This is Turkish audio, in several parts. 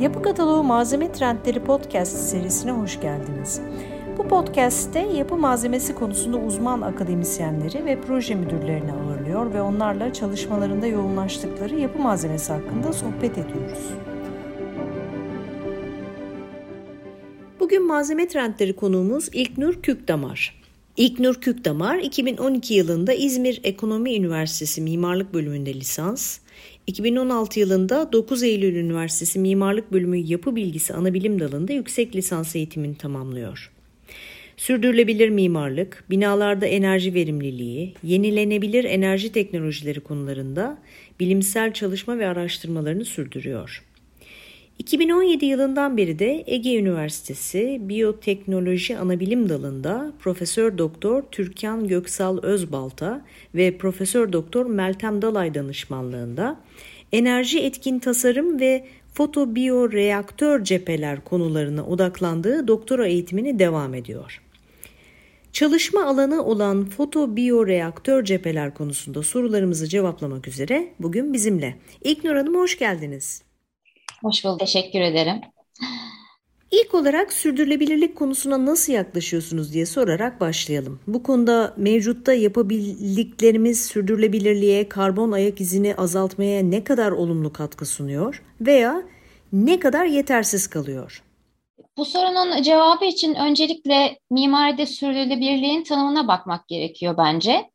Yapı Kataloğu Malzeme Trendleri Podcast serisine hoş geldiniz. Bu podcast'te yapı malzemesi konusunda uzman akademisyenleri ve proje müdürlerini ağırlıyor ve onlarla çalışmalarında yoğunlaştıkları yapı malzemesi hakkında sohbet ediyoruz. Malzeme trendleri konuğumuz İlknur Kükdamar. İlknur Kükdamar 2012 yılında İzmir Ekonomi Üniversitesi Mimarlık Bölümünde lisans, 2016 yılında 9 Eylül Üniversitesi Mimarlık Bölümü Yapı Bilgisi Anabilim Dalı'nda yüksek lisans eğitimini tamamlıyor. Sürdürülebilir mimarlık, binalarda enerji verimliliği, yenilenebilir enerji teknolojileri konularında bilimsel çalışma ve araştırmalarını sürdürüyor. 2017 yılından beri de Ege Üniversitesi Biyoteknoloji Anabilim Dalı'nda Profesör Doktor Türkan Göksal Özbalta ve Profesör Doktor Meltem Dalay danışmanlığında enerji etkin tasarım ve fotobiyoreaktör cepheler konularına odaklandığı doktora eğitimini devam ediyor. Çalışma alanı olan fotobiyoreaktör cepheler konusunda sorularımızı cevaplamak üzere bugün bizimle. İlknur Hanım hoş geldiniz. Hoş bulduk, teşekkür ederim. İlk olarak sürdürülebilirlik konusuna nasıl yaklaşıyorsunuz diye sorarak başlayalım. Bu konuda mevcutta yapabildiklerimiz sürdürülebilirliğe, karbon ayak izini azaltmaya ne kadar olumlu katkı sunuyor veya ne kadar yetersiz kalıyor? Bu sorunun cevabı için öncelikle mimaride sürdürülebilirliğin tanımına bakmak gerekiyor bence.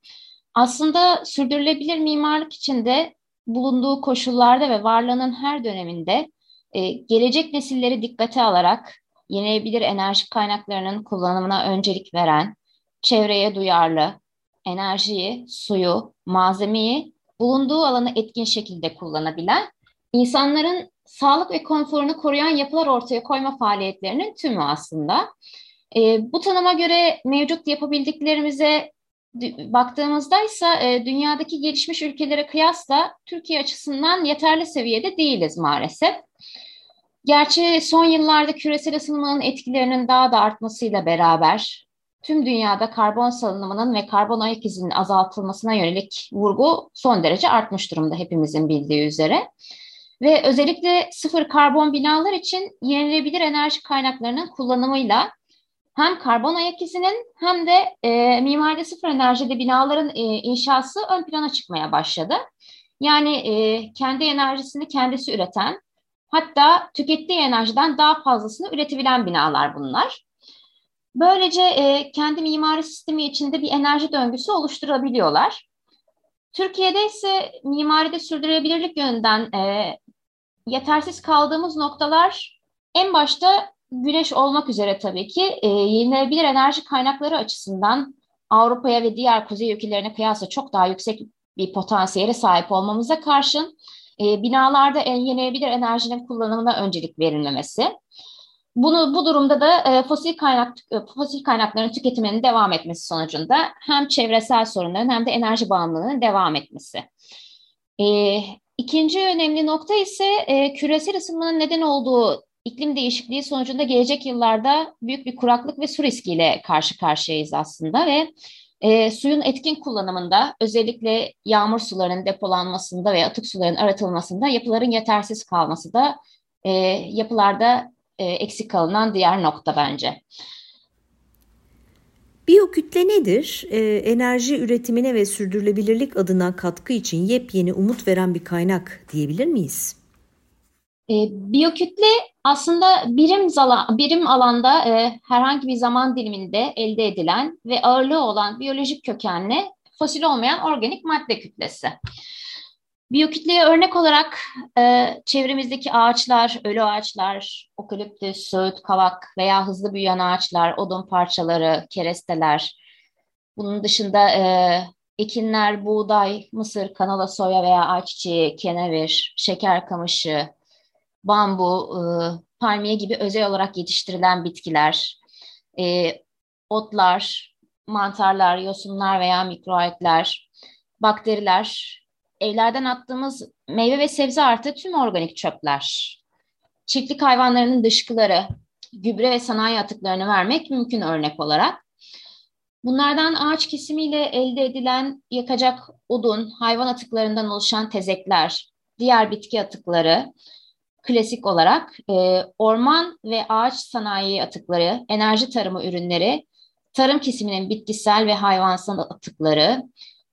Aslında sürdürülebilir mimarlık içinde bulunduğu koşullarda ve varlığının her döneminde e, gelecek nesilleri dikkate alarak yenilebilir enerji kaynaklarının kullanımına öncelik veren, çevreye duyarlı, enerjiyi, suyu, malzemeyi bulunduğu alanı etkin şekilde kullanabilen, insanların sağlık ve konforunu koruyan yapılar ortaya koyma faaliyetlerinin tümü aslında. E, bu tanıma göre mevcut yapabildiklerimize baktığımızda ise dünyadaki gelişmiş ülkelere kıyasla Türkiye açısından yeterli seviyede değiliz maalesef. Gerçi son yıllarda küresel ısınmanın etkilerinin daha da artmasıyla beraber tüm dünyada karbon salınımının ve karbon ayak izinin azaltılmasına yönelik vurgu son derece artmış durumda hepimizin bildiği üzere. Ve özellikle sıfır karbon binalar için yenilebilir enerji kaynaklarının kullanımıyla hem karbon ayak izinin hem de e, mimaride sıfır enerjide binaların e, inşası ön plana çıkmaya başladı. Yani e, kendi enerjisini kendisi üreten, hatta tükettiği enerjiden daha fazlasını üretebilen binalar bunlar. Böylece e, kendi mimari sistemi içinde bir enerji döngüsü oluşturabiliyorlar. Türkiye'de ise mimaride sürdürülebilirlik yönünden e, yetersiz kaldığımız noktalar en başta güneş olmak üzere tabii ki e, yenilenebilir enerji kaynakları açısından Avrupa'ya ve diğer kuzey ülkelerine kıyasla çok daha yüksek bir potansiyele sahip olmamıza karşın e, binalarda yenilenebilir enerjinin kullanımına öncelik verilmemesi. Bunu bu durumda da e, fosil kaynak e, fosil kaynakların tüketiminin devam etmesi sonucunda hem çevresel sorunların hem de enerji bağımlılığının devam etmesi. E, ikinci önemli nokta ise e, küresel ısınmanın neden olduğu iklim değişikliği sonucunda gelecek yıllarda büyük bir kuraklık ve su riskiyle karşı karşıyayız aslında ve e, suyun etkin kullanımında özellikle yağmur sularının depolanmasında ve atık suların aratılmasında yapıların yetersiz kalması da e, yapılarda e, eksik kalınan diğer nokta bence. Biyokütle nedir? Ee, enerji üretimine ve sürdürülebilirlik adına katkı için yepyeni umut veren bir kaynak diyebilir miyiz? E, biyokütle aslında birim, zala, birim alanda e, herhangi bir zaman diliminde elde edilen ve ağırlığı olan biyolojik kökenli fosil olmayan organik madde kütlesi. Biyokütleye örnek olarak e, çevremizdeki ağaçlar, ölü ağaçlar, okaliptüs, söğüt, kavak veya hızlı büyüyen ağaçlar, odun parçaları, keresteler, bunun dışında e, ekinler, buğday, mısır, kanola, soya veya ayçiçeği, kenevir, şeker kamışı, bambu, e, palmiye gibi özel olarak yetiştirilen bitkiler, e, otlar, mantarlar, yosunlar veya mikroalgler, bakteriler, evlerden attığımız meyve ve sebze artı tüm organik çöpler, çiftlik hayvanlarının dışkıları, gübre ve sanayi atıklarını vermek mümkün örnek olarak. Bunlardan ağaç kesimiyle elde edilen yakacak odun, hayvan atıklarından oluşan tezekler, diğer bitki atıkları, klasik olarak e, orman ve ağaç sanayi atıkları, enerji tarımı ürünleri, tarım kesiminin bitkisel ve hayvansal atıkları,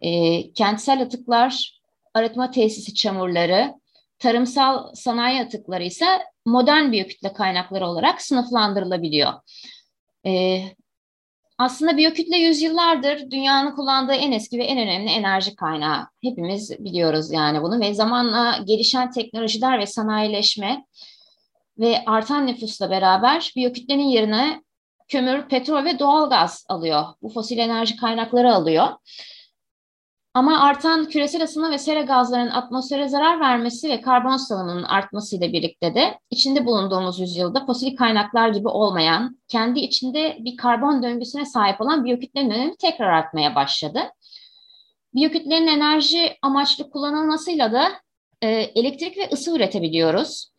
e, kentsel atıklar, arıtma tesisi çamurları, tarımsal sanayi atıkları ise modern biyokütle kaynakları olarak sınıflandırılabiliyor. E, aslında biyokütle yüzyıllardır dünyanın kullandığı en eski ve en önemli enerji kaynağı. Hepimiz biliyoruz yani bunu ve zamanla gelişen teknolojiler ve sanayileşme ve artan nüfusla beraber biyokütlenin yerine kömür, petrol ve doğal gaz alıyor. Bu fosil enerji kaynakları alıyor. Ama artan küresel ısınma ve sera gazlarının atmosfere zarar vermesi ve karbon salımının artmasıyla birlikte de içinde bulunduğumuz yüzyılda fosil kaynaklar gibi olmayan, kendi içinde bir karbon döngüsüne sahip olan biyokütlerin önemi tekrar artmaya başladı. Biyokütlerin enerji amaçlı kullanılmasıyla da e, elektrik ve ısı üretebiliyoruz.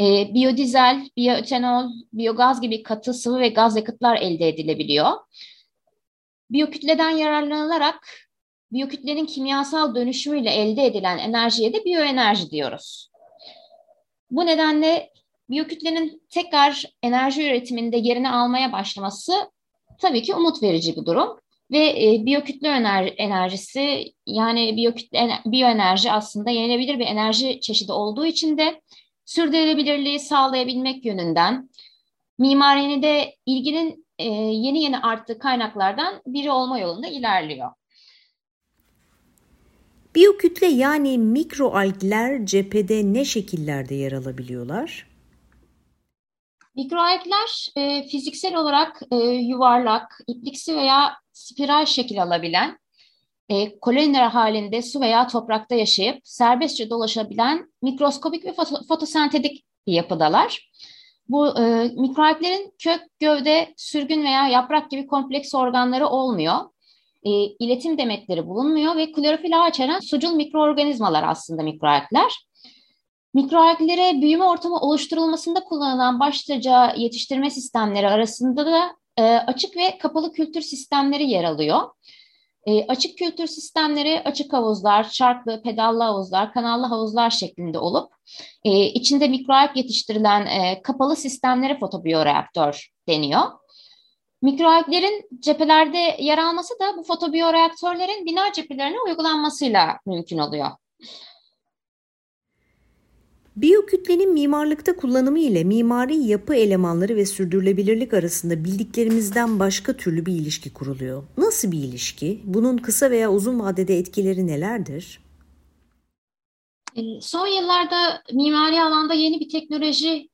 E, biyodizel, biyoetanol, biyogaz gibi katı sıvı ve gaz yakıtlar elde edilebiliyor. Biyokütleden yararlanılarak biyokütlenin kimyasal dönüşümüyle elde edilen enerjiye de biyoenerji diyoruz. Bu nedenle biyokütlenin tekrar enerji üretiminde yerini almaya başlaması tabii ki umut verici bir durum. Ve e, biyokütle ener enerjisi yani biyokütle biyoenerji aslında yenilebilir bir enerji çeşidi olduğu için de sürdürülebilirliği sağlayabilmek yönünden mimarinin de ilginin e, yeni yeni arttığı kaynaklardan biri olma yolunda ilerliyor. Biyokütle yani mikroalgler cephede ne şekillerde yer alabiliyorlar? Mikroalgler e, fiziksel olarak e, yuvarlak, ipliksi veya spiral şekil alabilen, e, koloniler halinde su veya toprakta yaşayıp serbestçe dolaşabilen mikroskopik ve foto fotosentetik yapıdalar. Bu e, mikroalglerin kök, gövde, sürgün veya yaprak gibi kompleks organları olmuyor e, iletim demetleri bulunmuyor ve klorofil ağ içeren sucul mikroorganizmalar aslında mikroalgler. Mikroalglere büyüme ortamı oluşturulmasında kullanılan başlıca yetiştirme sistemleri arasında da e, açık ve kapalı kültür sistemleri yer alıyor. E, açık kültür sistemleri açık havuzlar, çarklı, pedallı havuzlar, kanallı havuzlar şeklinde olup e, içinde mikroalg yetiştirilen e, kapalı sistemlere fotobiyoreaktör deniyor. Mikroalglerin cephelerde yer alması da bu fotobiyoreaktörlerin bina cephelerine uygulanmasıyla mümkün oluyor. Biyokütlenin mimarlıkta kullanımı ile mimari yapı elemanları ve sürdürülebilirlik arasında bildiklerimizden başka türlü bir ilişki kuruluyor. Nasıl bir ilişki? Bunun kısa veya uzun vadede etkileri nelerdir? Ee, son yıllarda mimari alanda yeni bir teknoloji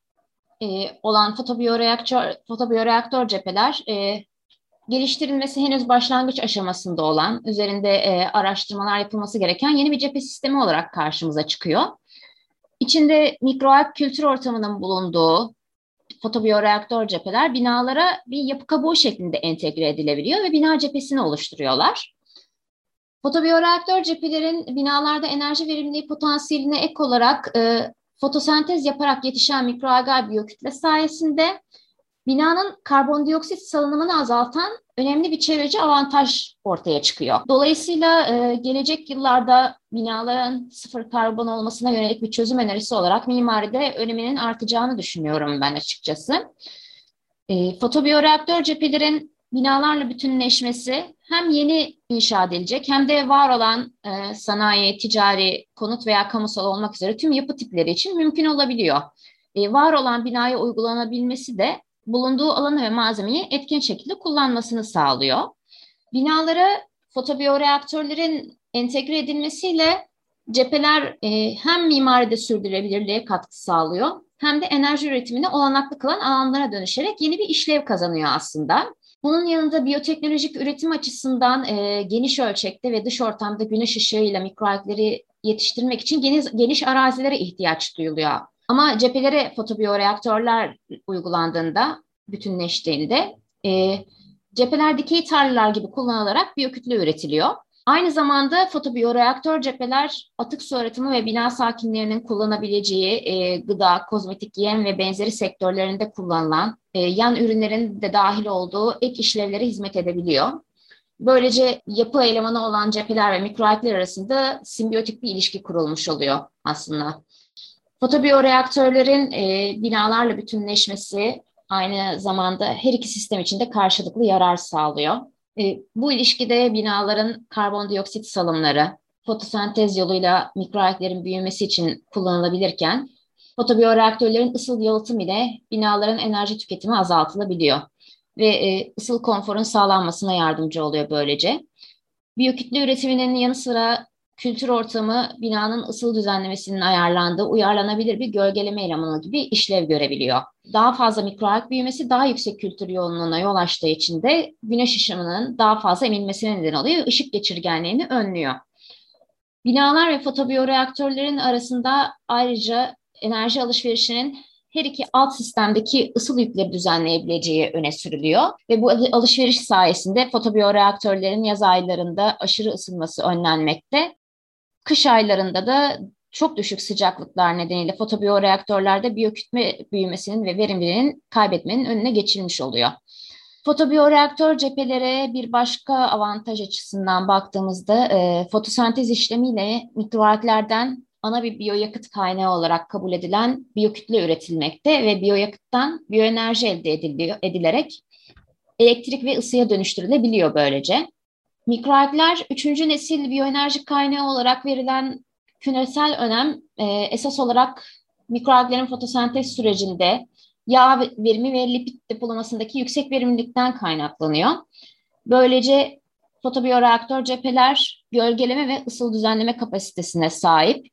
e, olan fotobiyoreaktör, fotobiyoreaktör cepheler e, geliştirilmesi henüz başlangıç aşamasında olan, üzerinde e, araştırmalar yapılması gereken yeni bir cephe sistemi olarak karşımıza çıkıyor. İçinde mikroalg kültür ortamının bulunduğu fotobiyoreaktör cepheler binalara bir yapı kabuğu şeklinde entegre edilebiliyor ve bina cephesini oluşturuyorlar. Fotobiyoreaktör cephelerin binalarda enerji verimliliği potansiyeline ek olarak e, fotosentez yaparak yetişen mikroalgal biyokütle sayesinde binanın karbondioksit salınımını azaltan önemli bir çevreci avantaj ortaya çıkıyor. Dolayısıyla e, gelecek yıllarda binaların sıfır karbon olmasına yönelik bir çözüm önerisi olarak mimaride öneminin artacağını düşünüyorum ben açıkçası. E, fotobiyoreaktör cephelerin binalarla bütünleşmesi hem yeni inşa edilecek hem de var olan e, sanayi, ticari, konut veya kamusal olmak üzere tüm yapı tipleri için mümkün olabiliyor. E, var olan binaya uygulanabilmesi de bulunduğu alanı ve malzemeyi etkin şekilde kullanmasını sağlıyor. Binalara fotobiyoreaktörlerin entegre edilmesiyle cepheler e, hem mimaride sürdürülebilirliğe katkı sağlıyor hem de enerji üretimine olanaklı kılan alanlara dönüşerek yeni bir işlev kazanıyor aslında. Bunun yanında biyoteknolojik üretim açısından e, geniş ölçekte ve dış ortamda güneş ışığıyla mikroalgleri yetiştirmek için geniş, geniş arazilere ihtiyaç duyuluyor. Ama cephelere fotobiyoreaktörler uygulandığında, bütünleştiğinde e, cepheler dikey tarlalar gibi kullanılarak biyokütle üretiliyor. Aynı zamanda fotobiyoreaktör cepheler atık su arıtımı ve bina sakinlerinin kullanabileceği e, gıda, kozmetik, yem ve benzeri sektörlerinde kullanılan e, yan ürünlerin de dahil olduğu ek işlevlere hizmet edebiliyor. Böylece yapı elemanı olan cepheler ve mikroalgler arasında simbiyotik bir ilişki kurulmuş oluyor aslında. Fotobiyoreaktörlerin e, binalarla bütünleşmesi aynı zamanda her iki sistem için de karşılıklı yarar sağlıyor. E, bu ilişkide binaların karbondioksit salımları fotosentez yoluyla mikroalglerin büyümesi için kullanılabilirken fotobiyoreaktörlerin ısıl yalıtım ile binaların enerji tüketimi azaltılabiliyor ve e, ısıl konforun sağlanmasına yardımcı oluyor böylece. Biyokütle üretiminin yanı sıra kültür ortamı binanın ısıl düzenlemesinin ayarlandığı uyarlanabilir bir gölgeleme elemanı gibi işlev görebiliyor. Daha fazla mikroalg büyümesi daha yüksek kültür yoğunluğuna yol açtığı için de güneş ışınının daha fazla emilmesine neden oluyor ışık geçirgenliğini önlüyor. Binalar ve fotobiyoreaktörlerin arasında ayrıca enerji alışverişinin her iki alt sistemdeki ısıl yükleri düzenleyebileceği öne sürülüyor. Ve bu alışveriş sayesinde fotobiyoreaktörlerin yaz aylarında aşırı ısınması önlenmekte. Kış aylarında da çok düşük sıcaklıklar nedeniyle fotobiyoreaktörlerde biyokütle büyümesinin ve verimliliğinin kaybetmenin önüne geçilmiş oluyor. Fotobiyoreaktör cephelere bir başka avantaj açısından baktığımızda e, fotosentez işlemiyle mikroalglerden ana bir biyoyakıt kaynağı olarak kabul edilen biyokütle üretilmekte ve biyoyakıttan biyoenerji elde ediliyor, edilerek elektrik ve ısıya dönüştürülebiliyor böylece. Mikroalgler üçüncü nesil biyoenerji kaynağı olarak verilen küresel önem e, esas olarak mikroalglerin fotosentez sürecinde yağ verimi ve lipid depolamasındaki yüksek verimlilikten kaynaklanıyor. Böylece fotobiyoreaktör cepheler gölgeleme ve ısıl düzenleme kapasitesine sahip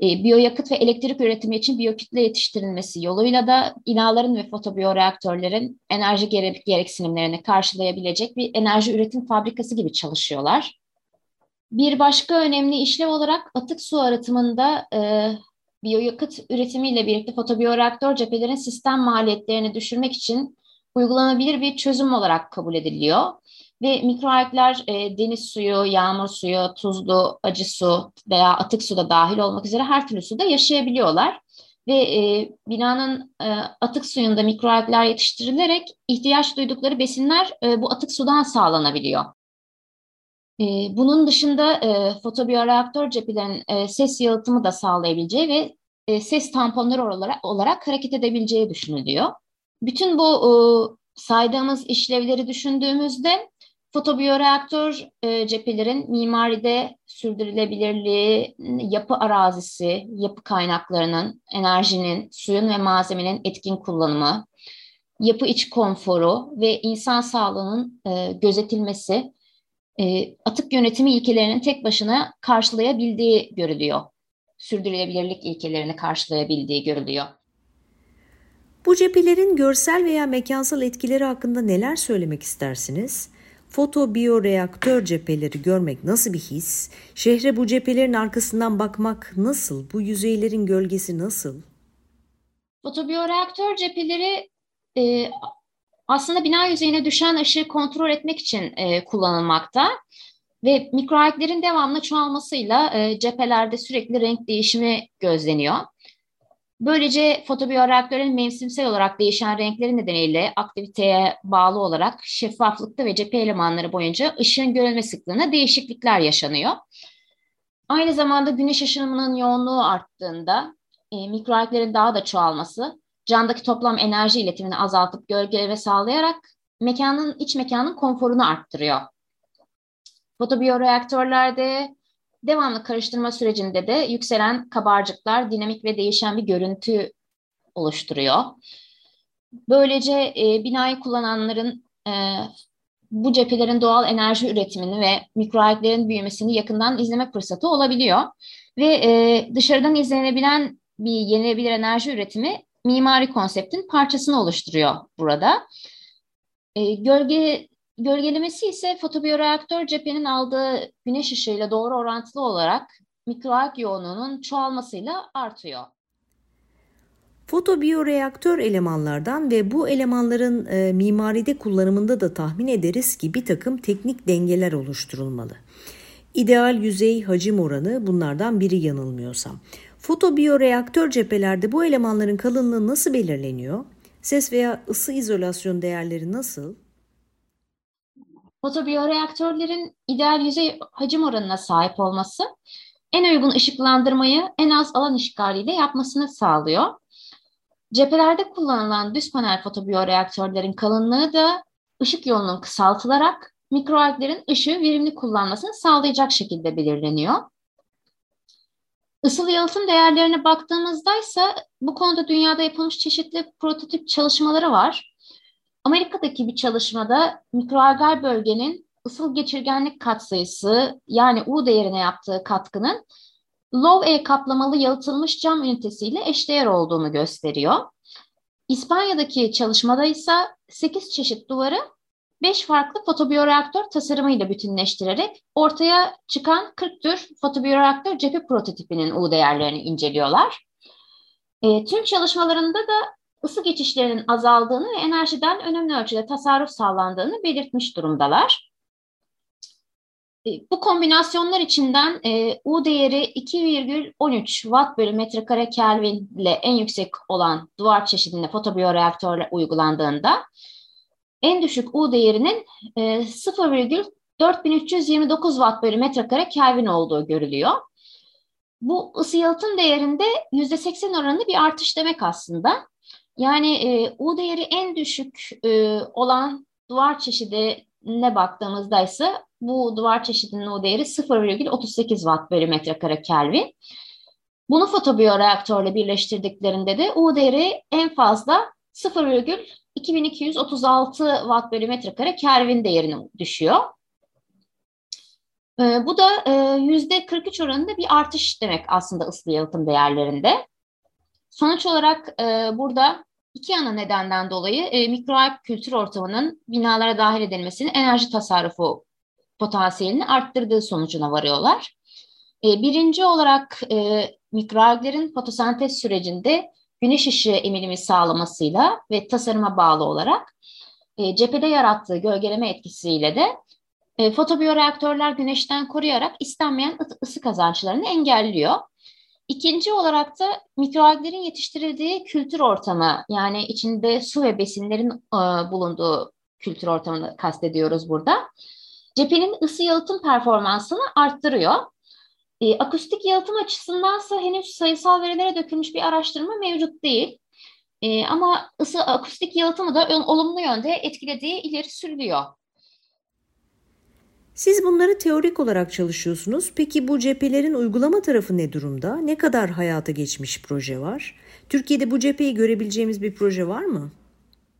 biyoyakıt ve elektrik üretimi için biyokütle yetiştirilmesi yoluyla da binaların ve fotobiyoreaktörlerin enerji gereksinimlerini karşılayabilecek bir enerji üretim fabrikası gibi çalışıyorlar. Bir başka önemli işlev olarak atık su arıtımında e, biyoyakıt üretimiyle birlikte fotobiyoreaktör cephelerin sistem maliyetlerini düşürmek için uygulanabilir bir çözüm olarak kabul ediliyor. Ve mikroalgler e, deniz suyu, yağmur suyu, tuzlu, acı su veya atık su da dahil olmak üzere her türlü suda yaşayabiliyorlar. Ve e, binanın e, atık suyunda mikroalgler yetiştirilerek ihtiyaç duydukları besinler e, bu atık sudan sağlanabiliyor. E, bunun dışında e, fotobiyoreaktör cephelerinin e, ses yalıtımı da sağlayabileceği ve e, ses tamponları olarak, olarak hareket edebileceği düşünülüyor. Bütün bu e, saydığımız işlevleri düşündüğümüzde Fotobiyoreaktör e, cephelerin mimaride sürdürülebilirliği, yapı arazisi, yapı kaynaklarının, enerjinin, suyun ve malzemenin etkin kullanımı, yapı iç konforu ve insan sağlığının e, gözetilmesi e, atık yönetimi ilkelerinin tek başına karşılayabildiği görülüyor. Sürdürülebilirlik ilkelerini karşılayabildiği görülüyor. Bu cephelerin görsel veya mekansal etkileri hakkında neler söylemek istersiniz? Fotobiyoreaktör cepheleri görmek nasıl bir his? Şehre bu cephelerin arkasından bakmak nasıl? Bu yüzeylerin gölgesi nasıl? Fotobiyoreaktör cepheleri e, aslında bina yüzeyine düşen ışığı kontrol etmek için e, kullanılmakta. Ve mikroalglerin devamlı çoğalmasıyla e, cephelerde sürekli renk değişimi gözleniyor. Böylece fotobiyoreaktörün mevsimsel olarak değişen renkleri nedeniyle aktiviteye bağlı olarak şeffaflıkta ve cephe elemanları boyunca ışığın görülme sıklığına değişiklikler yaşanıyor. Aynı zamanda güneş ışınımının yoğunluğu arttığında e, mikroalglerin daha da çoğalması candaki toplam enerji iletimini azaltıp gölgeleme sağlayarak mekanın iç mekanın konforunu arttırıyor. Fotobiyoreaktörlerde Devamlı karıştırma sürecinde de yükselen kabarcıklar dinamik ve değişen bir görüntü oluşturuyor. Böylece e, binayı kullananların e, bu cephelerin doğal enerji üretimini ve mikroalglerin büyümesini yakından izleme fırsatı olabiliyor. Ve e, dışarıdan izlenebilen bir yenilebilir enerji üretimi mimari konseptin parçasını oluşturuyor burada. E, gölge Gölgelemesi ise fotobiyoreaktör cephenin aldığı güneş ışığıyla doğru orantılı olarak mikroalg yoğunluğunun çoğalmasıyla artıyor. Fotobiyoreaktör elemanlardan ve bu elemanların e, mimaride kullanımında da tahmin ederiz ki bir takım teknik dengeler oluşturulmalı. İdeal yüzey hacim oranı bunlardan biri yanılmıyorsam. Fotobiyoreaktör cephelerde bu elemanların kalınlığı nasıl belirleniyor? Ses veya ısı izolasyon değerleri nasıl? Fotobiyoreaktörlerin ideal yüzey hacim oranına sahip olması en uygun ışıklandırmayı en az alan işgaliyle yapmasını sağlıyor. Cephelerde kullanılan düz panel fotobiyoreaktörlerin kalınlığı da ışık yolunun kısaltılarak mikroalglerin ışığı verimli kullanmasını sağlayacak şekilde belirleniyor. Isılı yalıtım değerlerine baktığımızda ise bu konuda dünyada yapılmış çeşitli prototip çalışmaları var. Amerika'daki bir çalışmada mikroalgal bölgenin ısıl geçirgenlik katsayısı yani U değerine yaptığı katkının Low E kaplamalı yalıtılmış cam ünitesiyle eşdeğer olduğunu gösteriyor. İspanya'daki çalışmada ise 8 çeşit duvarı 5 farklı fotobiyoreaktör tasarımıyla bütünleştirerek ortaya çıkan 40 tür fotobiyoreaktör cephe prototipinin U değerlerini inceliyorlar. E, tüm çalışmalarında da ısı geçişlerinin azaldığını ve enerjiden önemli ölçüde tasarruf sağlandığını belirtmiş durumdalar. E, bu kombinasyonlar içinden e, U değeri 2,13 Watt bölü metrekare Kelvin ile en yüksek olan duvar çeşidinde fotobiyoreaktörle uygulandığında en düşük U değerinin e, 0,4329 Watt bölü metrekare Kelvin olduğu görülüyor. Bu ısı yalıtım değerinde %80 oranında bir artış demek aslında. Yani e, U değeri en düşük e, olan duvar çeşidine baktığımızda ise bu duvar çeşidinin o değeri 0,38 watt bölü metrekare Kelvin. Bunu fotobiyoreaktörle birleştirdiklerinde de U değeri en fazla 0,2236 watt bölü metrekare Kelvin değerine düşüyor. E, bu da e, yüzde 43 oranında bir artış demek aslında ıslı yalıtım değerlerinde. Sonuç olarak e, burada iki ana nedenden dolayı e, mikroalg kültür ortamının binalara dahil edilmesinin enerji tasarrufu potansiyelini arttırdığı sonucuna varıyorlar. E, birinci olarak e, mikroalglerin fotosentez sürecinde güneş ışığı emilimi sağlamasıyla ve tasarıma bağlı olarak e, cephede yarattığı gölgeleme etkisiyle de e, fotobiyoreaktörler güneşten koruyarak istenmeyen ısı kazançlarını engelliyor. İkinci olarak da mikroalglerin yetiştirildiği kültür ortamı yani içinde su ve besinlerin e, bulunduğu kültür ortamını kastediyoruz burada. Cephenin ısı yalıtım performansını arttırıyor. E, akustik yalıtım açısındansa henüz sayısal verilere dökülmüş bir araştırma mevcut değil. E, ama ısı akustik yalıtımı da olumlu yönde etkilediği ileri sürülüyor. Siz bunları teorik olarak çalışıyorsunuz. Peki bu cephelerin uygulama tarafı ne durumda? Ne kadar hayata geçmiş proje var? Türkiye'de bu cepheyi görebileceğimiz bir proje var mı?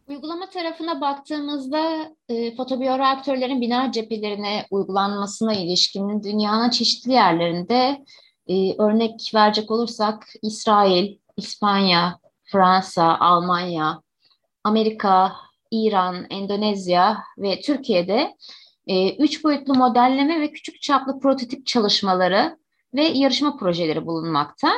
Uygulama tarafına baktığımızda e, fotobiyoreaktörlerin bina cephelerine uygulanmasına ilişkin dünyanın çeşitli yerlerinde e, örnek verecek olursak İsrail, İspanya, Fransa, Almanya, Amerika, İran, Endonezya ve Türkiye'de e, üç boyutlu modelleme ve küçük çaplı prototip çalışmaları ve yarışma projeleri bulunmakta.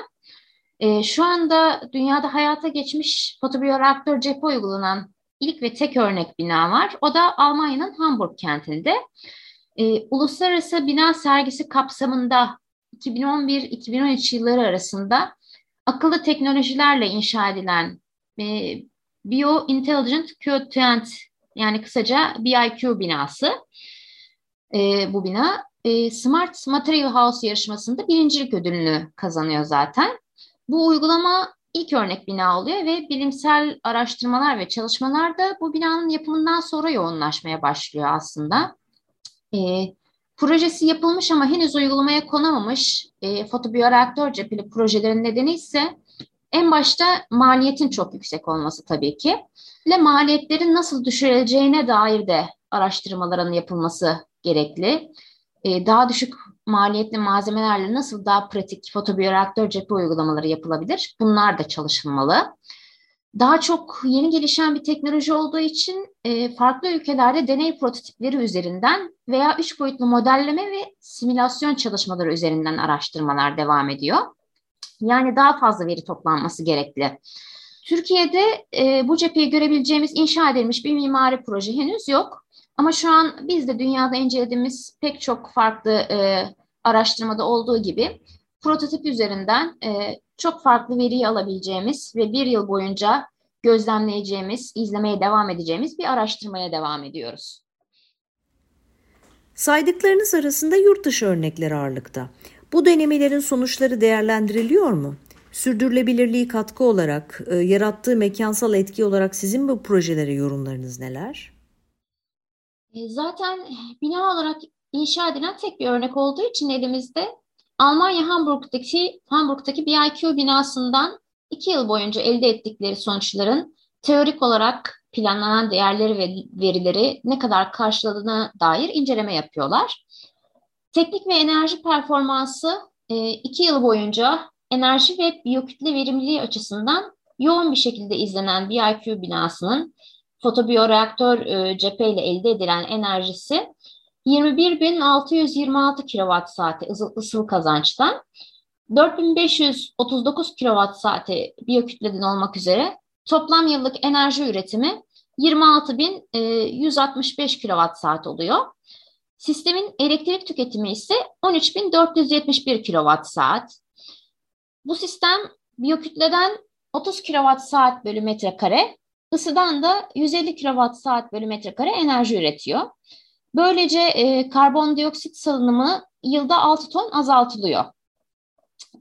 E, şu anda dünyada hayata geçmiş fotobiyoreaktör cephe uygulanan ilk ve tek örnek bina var. O da Almanya'nın Hamburg kentinde. E, Uluslararası Bina Sergisi kapsamında 2011-2013 yılları arasında akıllı teknolojilerle inşa edilen e, Bio Intelligent Quotient yani kısaca BIQ binası e, bu bina. E, Smart Material House yarışmasında birincilik ödülünü kazanıyor zaten. Bu uygulama ilk örnek bina oluyor ve bilimsel araştırmalar ve çalışmalar da bu binanın yapımından sonra yoğunlaşmaya başlıyor aslında. E, projesi yapılmış ama henüz uygulamaya konamamış e, fotobiyoreaktör cepheli projelerin nedeni ise en başta maliyetin çok yüksek olması tabii ki ve maliyetlerin nasıl düşürüleceğine dair de araştırmaların yapılması gerekli. E, daha düşük maliyetli malzemelerle nasıl daha pratik fotobiyoreaktör cephe uygulamaları yapılabilir? Bunlar da çalışılmalı. Daha çok yeni gelişen bir teknoloji olduğu için e, farklı ülkelerde deney prototipleri üzerinden veya üç boyutlu modelleme ve simülasyon çalışmaları üzerinden araştırmalar devam ediyor. Yani daha fazla veri toplanması gerekli. Türkiye'de e, bu cepheyi görebileceğimiz inşa edilmiş bir mimari proje henüz yok. Ama şu an biz de dünyada incelediğimiz pek çok farklı e, araştırmada olduğu gibi prototip üzerinden e, çok farklı veriyi alabileceğimiz ve bir yıl boyunca gözlemleyeceğimiz, izlemeye devam edeceğimiz bir araştırmaya devam ediyoruz. Saydıklarınız arasında yurt dışı örnekler ağırlıkta. Bu denemelerin sonuçları değerlendiriliyor mu? Sürdürülebilirliği katkı olarak, e, yarattığı mekansal etki olarak sizin bu projelere yorumlarınız neler? E, zaten bina olarak inşa edilen tek bir örnek olduğu için elimizde Almanya Hamburg'daki Hamburg'daki BIQ binasından iki yıl boyunca elde ettikleri sonuçların teorik olarak planlanan değerleri ve verileri ne kadar karşıladığına dair inceleme yapıyorlar. Teknik ve enerji performansı e, iki yıl boyunca enerji ve biyokütle verimliliği açısından yoğun bir şekilde izlenen BIQ binasının fotobiyoreaktör e, cepheyle elde edilen enerjisi 21.626 kWh saati ısıl kazançtan 4539 kWh saati biyokütleden olmak üzere toplam yıllık enerji üretimi 26.165 kWh saat oluyor. Sistemin elektrik tüketimi ise 13.471 kWh saat. Bu sistem biyokütleden 30 kWh saat bölü metrekare, ısıdan da 150 kWh saat bölü metrekare enerji üretiyor. Böylece e, karbondioksit salınımı yılda 6 ton azaltılıyor.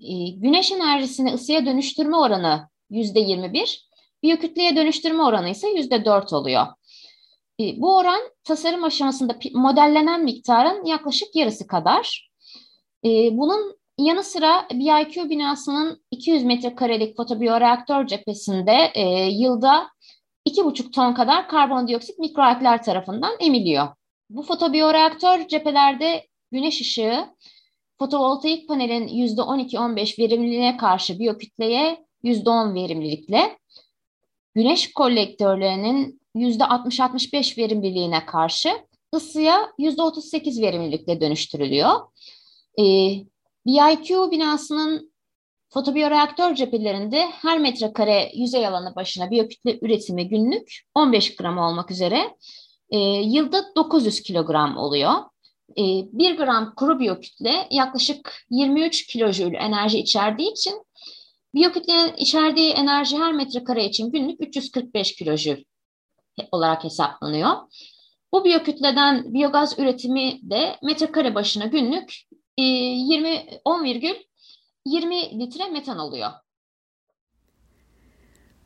E, güneş enerjisini ısıya dönüştürme oranı %21, biyokütleye dönüştürme oranı ise %4 oluyor. E, bu oran tasarım aşamasında modellenen miktarın yaklaşık yarısı kadar. E, bunun yanı sıra BIQ binasının 200 metrekarelik fotobiyoreaktör cephesinde e, yılda 2,5 ton kadar karbondioksit mikroalgler tarafından emiliyor. Bu fotobiyoreaktör cephelerde güneş ışığı fotovoltaik panelin %12-15 verimliliğine karşı biyokütleye %10 verimlilikle, güneş kolektörlerinin %60-65 verimliliğine karşı ısıya %38 verimlilikle dönüştürülüyor. Ee, BIQ binasının fotobiyoreaktör cephelerinde her metrekare yüzey alanı başına biyokütle üretimi günlük 15 gram olmak üzere e, yılda 900 kilogram oluyor. E, 1 gram kuru biyokütle yaklaşık 23 kilojül enerji içerdiği için biyokütlenin içerdiği enerji her metrekare için günlük 345 kilojül olarak hesaplanıyor. Bu biyokütleden biyogaz üretimi de metrekare başına günlük e, 20 10,20 litre metan oluyor.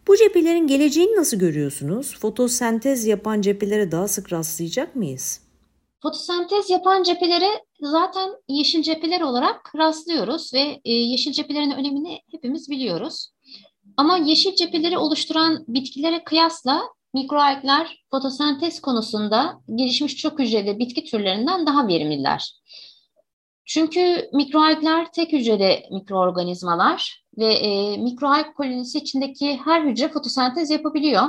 Bu cephelerin geleceğini nasıl görüyorsunuz? Fotosentez yapan cephelere daha sık rastlayacak mıyız? Fotosentez yapan cephelere zaten yeşil cepheler olarak rastlıyoruz ve e, yeşil cephelerin önemini hepimiz biliyoruz. Ama yeşil cepheleri oluşturan bitkilere kıyasla mikroalgler fotosentez konusunda gelişmiş çok hücreli bitki türlerinden daha verimliler. Çünkü mikroalgler tek hücreli mikroorganizmalar ve e, mikroalg kolonisi içindeki her hücre fotosentez yapabiliyor.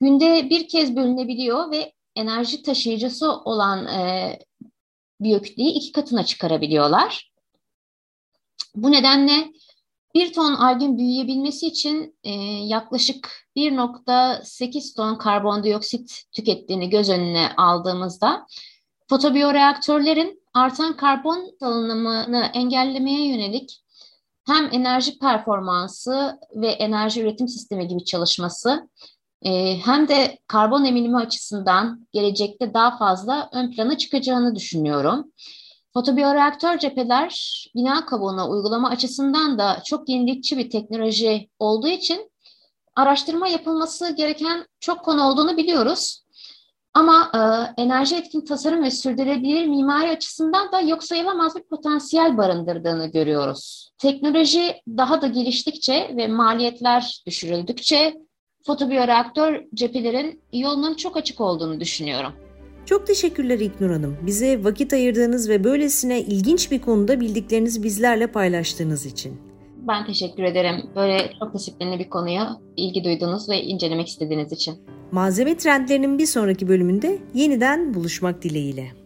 Günde bir kez bölünebiliyor ve enerji taşıyıcısı olan e, biyokütleyi iki katına çıkarabiliyorlar. Bu nedenle bir ton algin büyüyebilmesi için e, yaklaşık 1.8 ton karbondioksit tükettiğini göz önüne aldığımızda fotobiyoreaktörlerin artan karbon salınımını engellemeye yönelik hem enerji performansı ve enerji üretim sistemi gibi çalışması e, hem de karbon eminimi açısından gelecekte daha fazla ön plana çıkacağını düşünüyorum. Fotobiyoreaktör cepheler bina kabuğuna uygulama açısından da çok yenilikçi bir teknoloji olduğu için araştırma yapılması gereken çok konu olduğunu biliyoruz. Ama e, enerji etkin tasarım ve sürdürülebilir mimari açısından da yok sayılamaz bir potansiyel barındırdığını görüyoruz. Teknoloji daha da geliştikçe ve maliyetler düşürüldükçe fotobiyoreaktör cephelerin yolunun çok açık olduğunu düşünüyorum. Çok teşekkürler İknur Hanım. Bize vakit ayırdığınız ve böylesine ilginç bir konuda bildiklerinizi bizlerle paylaştığınız için. Ben teşekkür ederim. Böyle çok disiplinli bir konuya ilgi duyduğunuz ve incelemek istediğiniz için. Malzeme trendlerinin bir sonraki bölümünde yeniden buluşmak dileğiyle.